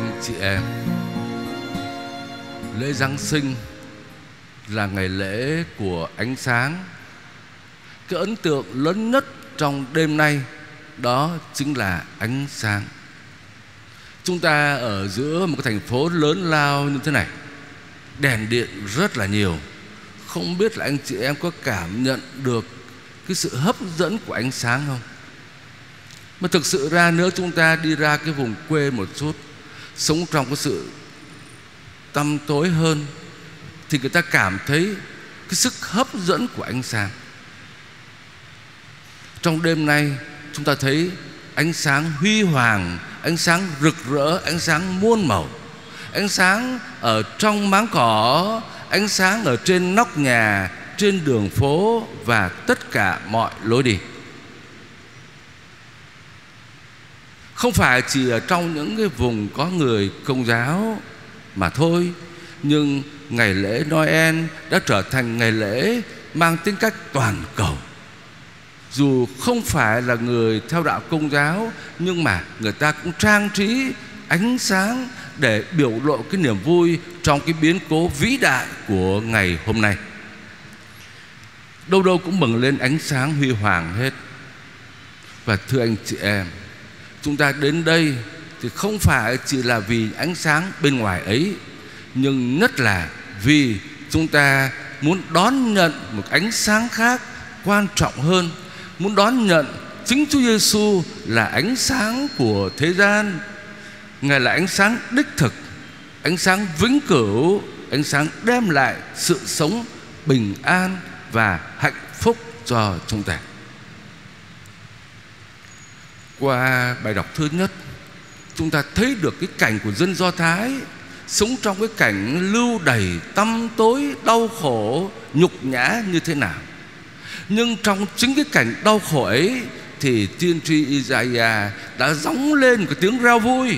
anh chị em. Lễ Giáng sinh là ngày lễ của ánh sáng. Cái ấn tượng lớn nhất trong đêm nay Đó chính là ánh sáng. Chúng ta ở giữa một cái thành phố lớn lao như thế này, Đèn điện rất là nhiều. Không biết là anh chị em có cảm nhận được Cái sự hấp dẫn của ánh sáng không? Mà thực sự ra, nếu chúng ta đi ra cái vùng quê một chút Sống trong cái sự tăm tối hơn Thì người ta cảm thấy cái sức hấp dẫn của ánh sáng. Trong đêm nay chúng ta thấy ánh sáng huy hoàng Ánh sáng rực rỡ, ánh sáng muôn màu. Ánh sáng ở trong máng cỏ Ánh sáng ở trên nóc nhà Trên đường phố Và tất cả mọi lối đi. Không phải chỉ ở trong những cái vùng có người công giáo Mà thôi Nhưng ngày lễ Noel đã trở thành ngày lễ Mang tính cách toàn cầu dù không phải là người theo đạo công giáo nhưng mà người ta cũng trang trí ánh sáng để biểu lộ cái niềm vui trong cái biến cố vĩ đại của ngày hôm nay. Đâu đâu cũng bừng lên ánh sáng huy hoàng hết. Và thưa anh chị em, chúng ta đến đây thì không phải chỉ là vì ánh sáng bên ngoài ấy, nhưng nhất là vì chúng ta muốn đón nhận một ánh sáng khác quan trọng hơn muốn đón nhận chính Chúa Giêsu là ánh sáng của thế gian. Ngài là ánh sáng đích thực, ánh sáng vĩnh cửu, ánh sáng đem lại sự sống bình an và hạnh phúc cho chúng ta. Qua bài đọc thứ nhất, chúng ta thấy được cái cảnh của dân Do Thái sống trong cái cảnh lưu đầy tăm tối, đau khổ, nhục nhã như thế nào. Nhưng trong chính cái cảnh đau khổ ấy Thì tiên tri Isaiah đã gióng lên cái tiếng reo vui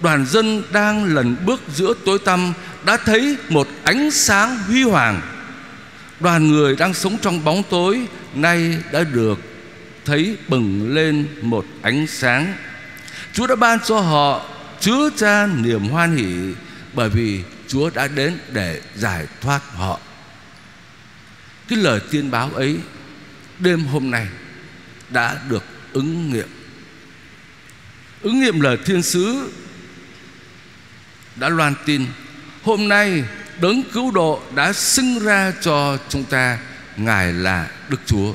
Đoàn dân đang lần bước giữa tối tăm Đã thấy một ánh sáng huy hoàng Đoàn người đang sống trong bóng tối Nay đã được thấy bừng lên một ánh sáng. Chúa đã ban cho họ chứa cha niềm hoan hỷ Bởi vì Chúa đã đến để giải thoát họ. Cái lời tiên báo ấy đêm hôm nay đã được ứng nghiệm. Ứng nghiệm lời thiên sứ đã loan tin, hôm nay đấng cứu độ đã sinh ra cho chúng ta, ngài là đức chúa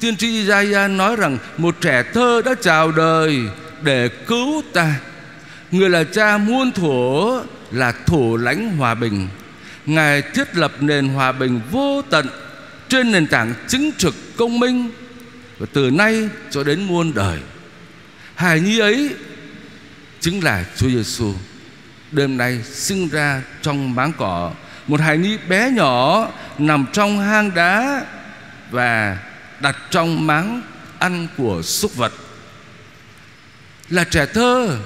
tiên tri Isaiah nói rằng một trẻ thơ đã chào đời để cứu ta người là cha muôn thuở là thủ lãnh hòa bình Ngài thiết lập nền hòa bình vô tận trên nền tảng chính trực công minh và từ nay cho đến muôn đời. Hài nhi ấy chính là Chúa Giêsu. Đêm nay sinh ra trong máng cỏ, một hài nhi bé nhỏ nằm trong hang đá và đặt trong máng ăn của súc vật. Là trẻ thơ,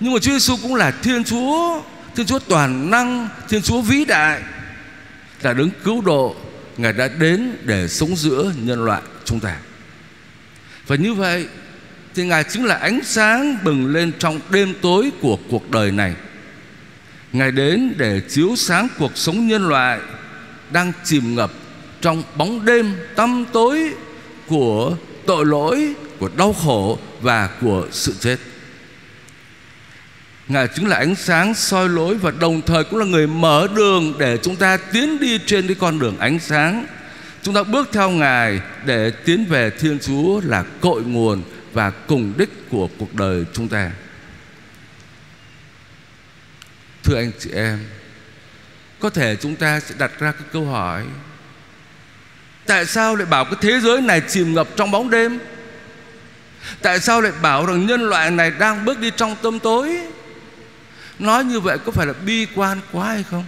nhưng mà Chúa Giêsu cũng là Thiên Chúa Thiên Chúa toàn năng Thiên Chúa vĩ đại Là đứng cứu độ Ngài đã đến để sống giữa nhân loại chúng ta Và như vậy Thì Ngài chính là ánh sáng bừng lên trong đêm tối của cuộc đời này Ngài đến để chiếu sáng cuộc sống nhân loại Đang chìm ngập trong bóng đêm tăm tối của tội lỗi, của đau khổ và của sự chết Ngài chính là ánh sáng soi lối và đồng thời cũng là người mở đường để chúng ta tiến đi trên cái con đường ánh sáng. Chúng ta bước theo Ngài để tiến về Thiên Chúa là cội nguồn và cùng đích của cuộc đời chúng ta. Thưa anh chị em, có thể chúng ta sẽ đặt ra cái câu hỏi Tại sao lại bảo cái thế giới này chìm ngập trong bóng đêm? Tại sao lại bảo rằng nhân loại này đang bước đi trong tâm tối? Nói như vậy có phải là bi quan quá hay không?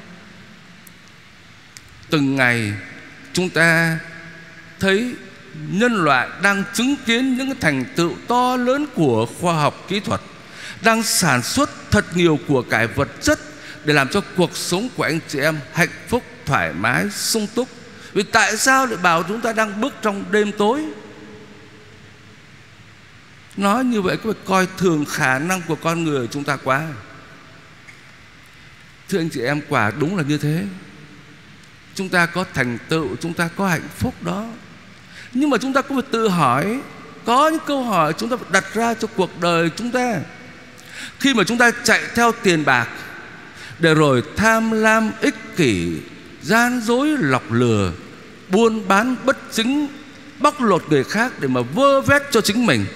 Từng ngày chúng ta thấy nhân loại đang chứng kiến những thành tựu to lớn của khoa học kỹ thuật Đang sản xuất thật nhiều của cải vật chất Để làm cho cuộc sống của anh chị em hạnh phúc, thoải mái, sung túc. Vì tại sao lại bảo chúng ta đang bước trong đêm tối? Nói như vậy có phải coi thường khả năng của con người chúng ta quá? Thưa anh chị em, quả đúng là như thế. Chúng ta có thành tựu, Chúng ta có hạnh phúc đó. Nhưng mà chúng ta cũng phải tự hỏi, Có những câu hỏi chúng ta phải đặt ra cho cuộc đời chúng ta. Khi mà chúng ta chạy theo tiền bạc, Để rồi tham lam ích kỷ, Gian dối lọc lừa Buôn bán bất chính, Bóc lột người khác để mà vơ vét cho chính mình.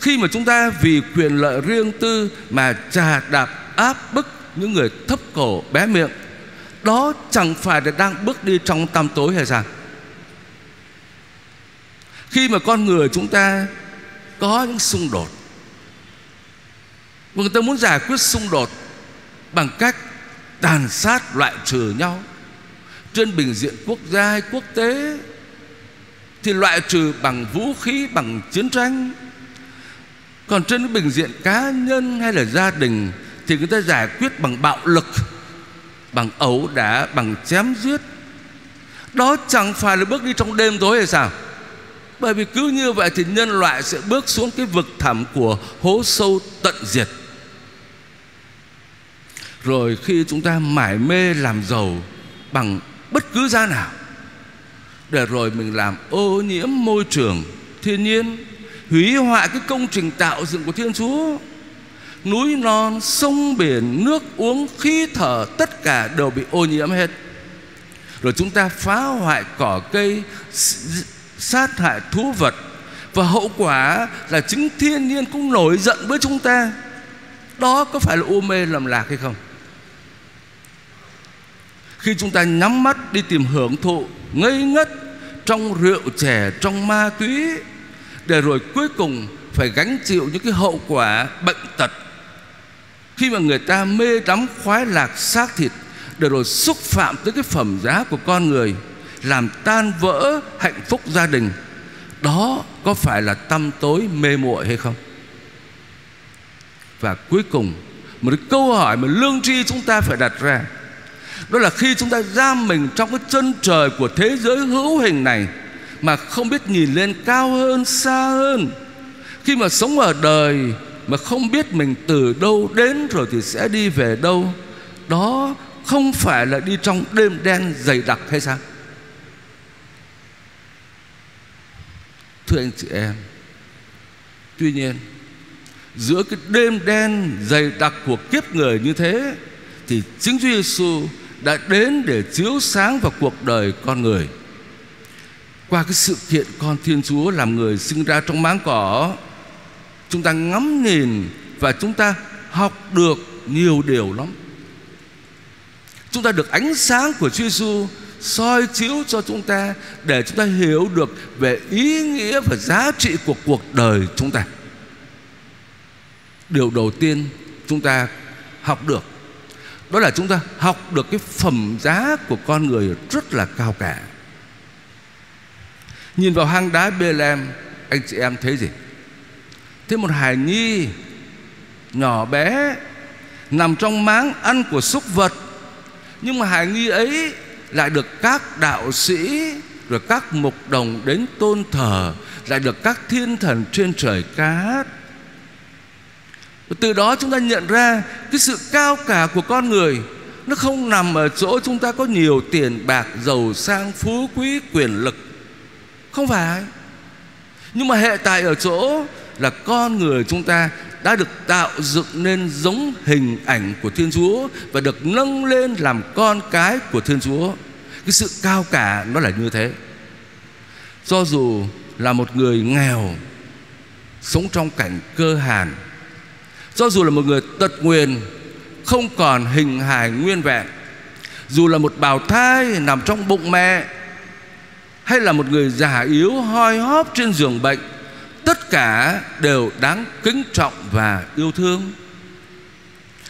Khi mà chúng ta vì quyền lợi riêng tư Mà trà đạp áp bức những người thấp cổ bé miệng, đó chẳng phải là đang bước đi trong tăm tối hay sao? Khi mà con người chúng ta có những xung đột và người ta muốn giải quyết xung đột bằng cách tàn sát, loại trừ nhau trên bình diện quốc gia hay quốc tế, thì loại trừ bằng vũ khí, bằng chiến tranh. Còn trên cái bình diện cá nhân hay là gia đình, thì người ta giải quyết bằng bạo lực, bằng ẩu đả, bằng chém giết. Đó chẳng phải là bước đi trong đêm tối hay sao? Bởi vì cứ như vậy thì nhân loại sẽ bước xuống cái vực thẳm của hố sâu tận diệt. Rồi khi chúng ta mải mê làm giàu bằng bất cứ giá nào. Để rồi mình làm ô nhiễm môi trường thiên nhiên, hủy hoại cái công trình tạo dựng của thiên chúa. Núi non, sông biển, nước uống, khí thở, tất cả đều bị ô nhiễm hết. Rồi chúng ta phá hoại cỏ cây sát hại thú vật. Và hậu quả là chính thiên nhiên cũng nổi giận với chúng ta. Đó có phải là u mê lầm lạc hay không? Khi chúng ta nhắm mắt đi tìm hưởng thụ ngây ngất trong rượu chè, trong ma túy, để rồi cuối cùng phải gánh chịu những cái hậu quả bệnh tật. Khi mà người ta mê đắm khoái lạc, xác thịt, để rồi xúc phạm tới cái phẩm giá của con người, làm tan vỡ hạnh phúc gia đình, đó có phải là tâm tối mê muội hay không? Và cuối cùng, một cái câu hỏi mà lương tri chúng ta phải đặt ra đó là khi chúng ta giam mình trong cái chân trời của thế giới hữu hình này, mà không biết nhìn lên cao hơn, xa hơn. Khi mà sống ở đời mà không biết mình từ đâu đến rồi thì sẽ đi về đâu, đó không phải là đi trong đêm đen dày đặc hay sao? Thưa anh chị em, tuy nhiên, giữa cái đêm đen dày đặc của kiếp người như thế thì chính Chúa Giêsu đã đến để chiếu sáng vào cuộc đời con người. Qua cái sự kiện con Thiên Chúa làm người sinh ra trong máng cỏ, chúng ta ngắm nhìn và chúng ta học được nhiều điều lắm. Chúng ta được ánh sáng của Chúa Giêsu soi chiếu cho chúng ta để chúng ta hiểu được về ý nghĩa và giá trị của cuộc đời chúng ta. Điều đầu tiên chúng ta học được đó là chúng ta học được cái phẩm giá của con người rất là cao cả. Nhìn vào hang đá Bethlehem, anh chị em thấy gì? Thấy một hài nhi Nhỏ bé Nằm trong máng ăn của súc vật, Nhưng mà hài nhi ấy Lại được các đạo sĩ Rồi các mục đồng đến tôn thờ, Lại được các thiên thần trên trời ca hát và từ đó chúng ta nhận ra Cái sự cao cả của con người Nó không nằm ở chỗ chúng ta có nhiều tiền bạc Giàu sang phú quý quyền lực Không phải Nhưng mà hệ tại ở chỗ là con người chúng ta đã được tạo dựng nên giống hình ảnh của Thiên Chúa và được nâng lên làm con cái của Thiên Chúa. Cái sự cao cả nó là như thế. Do dù là một người nghèo sống trong cảnh cơ hàn, do dù là một người tật nguyền không còn hình hài nguyên vẹn, dù là một bào thai nằm trong bụng mẹ hay là một người già yếu hoi hóp trên giường bệnh tất cả đều đáng kính trọng và yêu thương.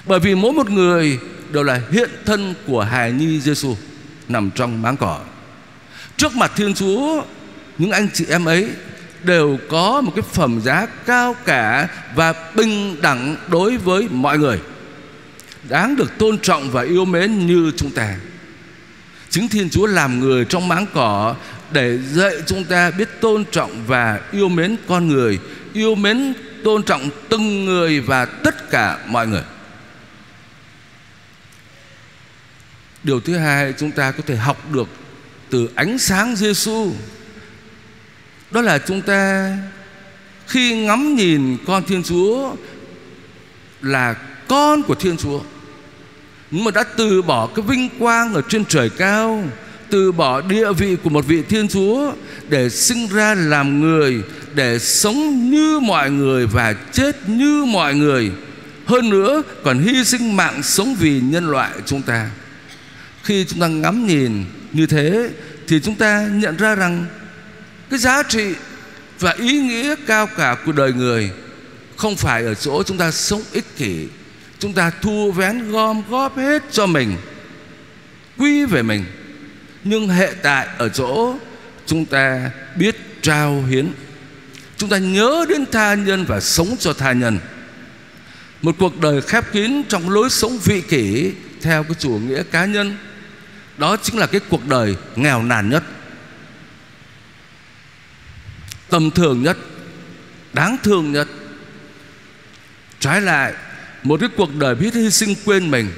Bởi vì mỗi một người đều là hiện thân của hài nhi Giêsu nằm trong máng cỏ. Trước mặt Thiên Chúa những anh chị em ấy đều có một cái phẩm giá cao cả và bình đẳng đối với mọi người. Đáng được tôn trọng và yêu mến như chúng ta. Chính Thiên Chúa làm người trong máng cỏ để dạy chúng ta biết tôn trọng và yêu mến con người, yêu mến tôn trọng từng người và tất cả mọi người. Điều thứ hai chúng ta có thể học được từ ánh sáng Giêsu đó là chúng ta khi ngắm nhìn con Thiên Chúa là con của Thiên Chúa nhưng mà đã từ bỏ cái vinh quang ở trên trời cao, từ bỏ địa vị của một vị Thiên Chúa để sinh ra làm người, để sống như mọi người và chết như mọi người. Hơn nữa, còn hy sinh mạng sống vì nhân loại chúng ta. Khi chúng ta ngắm nhìn như thế, thì chúng ta nhận ra rằng cái giá trị và ý nghĩa cao cả của đời người không phải ở chỗ chúng ta sống ích kỷ, chúng ta thu vén gom góp hết cho mình, quy về mình. Nhưng hệ tại ở chỗ chúng ta biết trao hiến. Chúng ta nhớ đến tha nhân và sống cho tha nhân. Một cuộc đời khép kín trong lối sống vị kỷ theo cái chủ nghĩa cá nhân, đó chính là cái cuộc đời nghèo nàn nhất tầm thường nhất, đáng thương nhất. Trái lại, một cái cuộc đời biết hy sinh quên mình,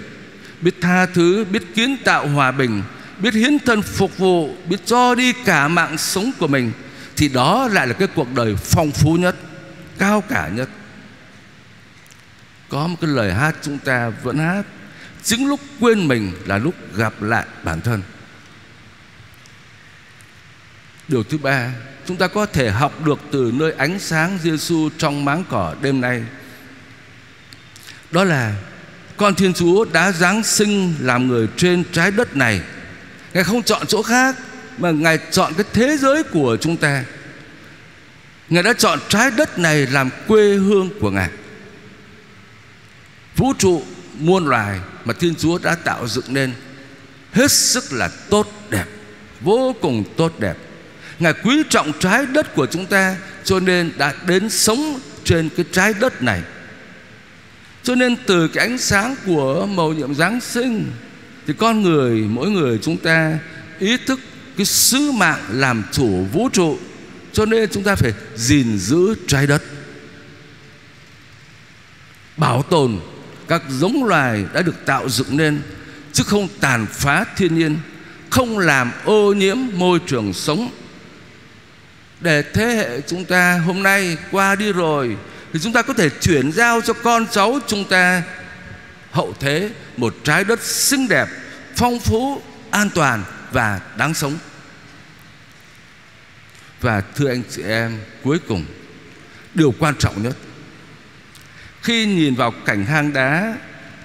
biết tha thứ, biết kiến tạo hòa bình, biết hiến thân phục vụ, biết cho đi cả mạng sống của mình, thì đó lại là cái cuộc đời phong phú nhất, cao cả nhất. Có một cái lời hát chúng ta vẫn hát, chính lúc quên mình là lúc gặp lại bản thân điều thứ ba, chúng ta có thể học được từ nơi ánh sáng Giêsu trong máng cỏ đêm nay. Đó là, con Thiên Chúa đã giáng sinh làm người trên trái đất này. Ngài không chọn chỗ khác, Mà Ngài chọn cái thế giới của chúng ta. Ngài đã chọn trái đất này làm quê hương của Ngài. Vũ trụ muôn loài mà Thiên Chúa đã tạo dựng nên, Hết sức là tốt đẹp, Vô cùng tốt đẹp. Ngài quý trọng trái đất của chúng ta Cho nên đã đến sống trên cái trái đất này. Cho nên từ cái ánh sáng của mầu nhiệm Giáng sinh Thì con người, mỗi người chúng ta ý thức cái sứ mạng làm chủ vũ trụ Cho nên chúng ta phải gìn giữ trái đất. Bảo tồn các giống loài đã được tạo dựng nên chứ không tàn phá thiên nhiên không làm ô nhiễm môi trường sống để thế hệ chúng ta hôm nay qua đi rồi, thì chúng ta có thể chuyển giao cho con cháu chúng ta hậu thế, một trái đất xinh đẹp, phong phú, an toàn và đáng sống. Và thưa anh chị em, cuối cùng, điều quan trọng nhất, khi nhìn vào cảnh hang đá,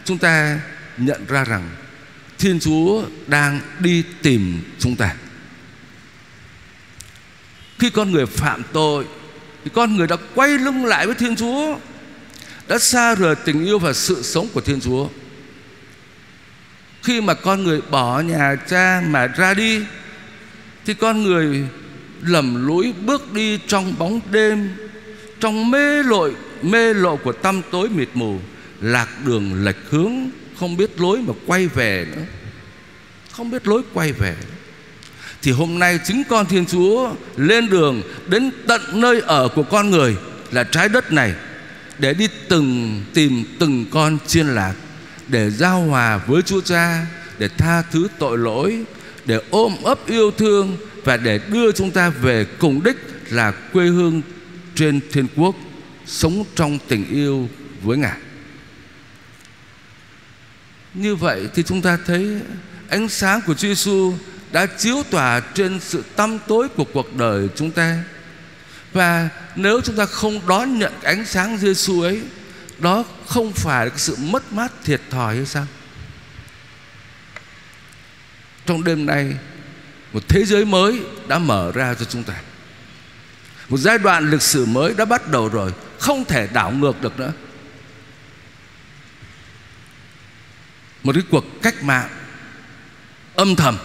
chúng ta nhận ra rằng thiên chúa đang đi tìm chúng ta khi con người phạm tội, thì con người đã quay lưng lại với thiên chúa, đã xa rời tình yêu và sự sống của thiên chúa. Khi mà con người bỏ nhà cha mà ra đi, thì con người lầm lũi bước đi trong bóng đêm, trong mê lội, mê lộ của tâm tối mịt mù, lạc đường lệch hướng, không biết lối mà quay về nữa. Không biết lối quay về thì hôm nay chính con Thiên Chúa lên đường đến tận nơi ở của con người là trái đất này, để đi từng tìm từng con chiên lạc, để giao hòa với Chúa Cha, để tha thứ tội lỗi, để ôm ấp yêu thương và để đưa chúng ta về cùng đích là quê hương trên thiên quốc, sống trong tình yêu với Ngài. Như vậy thì chúng ta thấy ánh sáng của Chúa Giêsu đã chiếu tỏa trên sự tăm tối của cuộc đời chúng ta. Và nếu chúng ta không đón nhận ánh sáng Giêsu ấy, đó không phải là sự mất mát thiệt thòi hay sao? Trong đêm nay, một thế giới mới đã mở ra cho chúng ta. Một giai đoạn lịch sử mới đã bắt đầu rồi Không thể đảo ngược được nữa Một cái cuộc cách mạng Âm thầm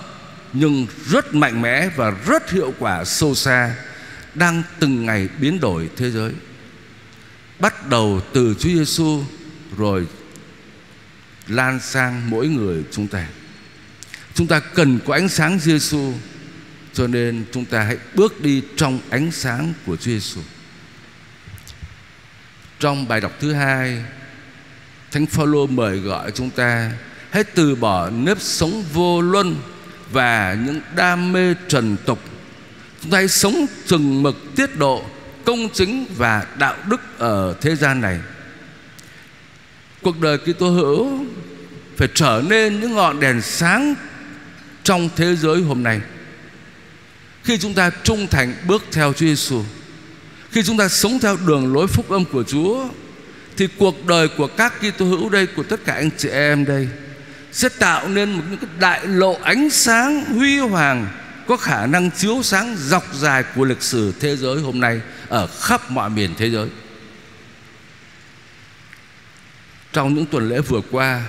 nhưng rất mạnh mẽ Và rất hiệu quả sâu xa, Đang từng ngày biến đổi thế giới Bắt đầu từ Chúa Giêsu Rồi lan sang mỗi người chúng ta Chúng ta cần có ánh sáng Giêsu cho nên chúng ta hãy bước đi trong ánh sáng của Chúa Giêsu. Trong bài đọc thứ hai, Thánh Phaolô mời gọi chúng ta Hãy từ bỏ nếp sống vô luân và những đam mê trần tục. Chúng ta hãy sống chừng mực tiết độ, Công chính và đạo đức ở thế gian này. Cuộc đời Kitô hữu Phải trở nên những ngọn đèn sáng Trong thế giới hôm nay. Khi chúng ta trung thành bước theo Chúa Giêsu Khi chúng ta sống theo đường lối phúc âm của Chúa, Thì cuộc đời của các Kitô hữu đây, Của tất cả anh chị em đây sẽ tạo nên một cái đại lộ ánh sáng huy hoàng, Có khả năng chiếu sáng dọc dài của lịch sử thế giới hôm nay Ở khắp mọi miền thế giới. Trong những tuần lễ vừa qua,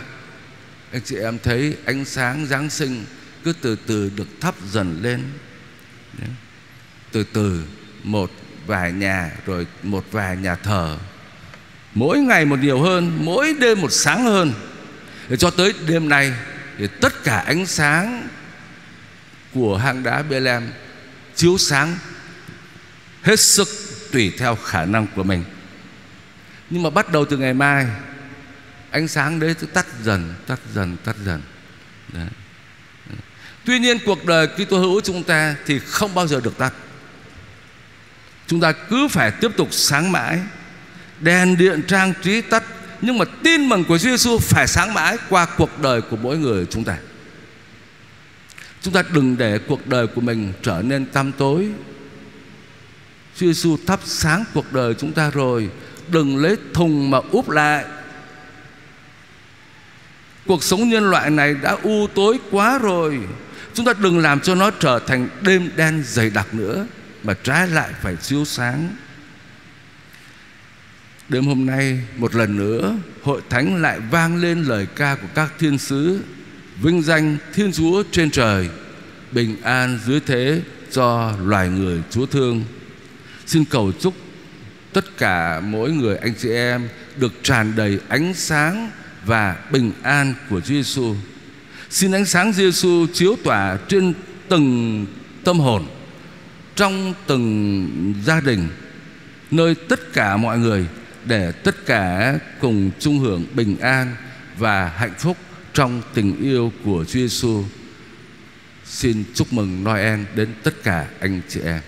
Anh chị em thấy ánh sáng Giáng sinh Cứ từ từ được thắp dần lên. Từ từ Một vài nhà, Rồi một vài nhà thờ. Mỗi ngày một nhiều hơn, Mỗi đêm một sáng hơn. Để cho tới đêm nay thì tất cả ánh sáng Của hang đá Bethlehem Chiếu sáng Hết sức tùy theo khả năng của mình. Nhưng mà bắt đầu từ ngày mai, ánh sáng đấy cứ tắt dần tắt dần tắt dần. Đấy. tuy nhiên cuộc đời Kitô hữu chúng ta thì không bao giờ được tắt. Chúng ta cứ phải tiếp tục sáng mãi, đèn điện trang trí tắt nhưng mà tin mừng của Chúa Giêsu phải sáng mãi qua cuộc đời của mỗi người chúng ta. Chúng ta đừng để cuộc đời của mình trở nên tăm tối. Chúa Giêsu thắp sáng cuộc đời chúng ta rồi, đừng lấy thùng mà úp lại. Cuộc sống nhân loại này đã u tối quá rồi. Chúng ta đừng làm cho nó trở thành đêm đen dày đặc nữa, Mà trái lại phải chiếu sáng. Đêm hôm nay một lần nữa Hội thánh lại vang lên lời ca của các thiên sứ Vinh danh Thiên Chúa trên trời Bình an dưới thế cho loài người Chúa thương Xin cầu chúc tất cả mỗi người anh chị em Được tràn đầy ánh sáng và bình an của Chúa Giêsu. Xin ánh sáng Giêsu chiếu tỏa trên từng tâm hồn, trong từng gia đình, nơi tất cả mọi người để tất cả cùng chung hưởng bình an và hạnh phúc trong tình yêu của Chúa Giêsu. Xin chúc mừng Noel đến tất cả anh chị em.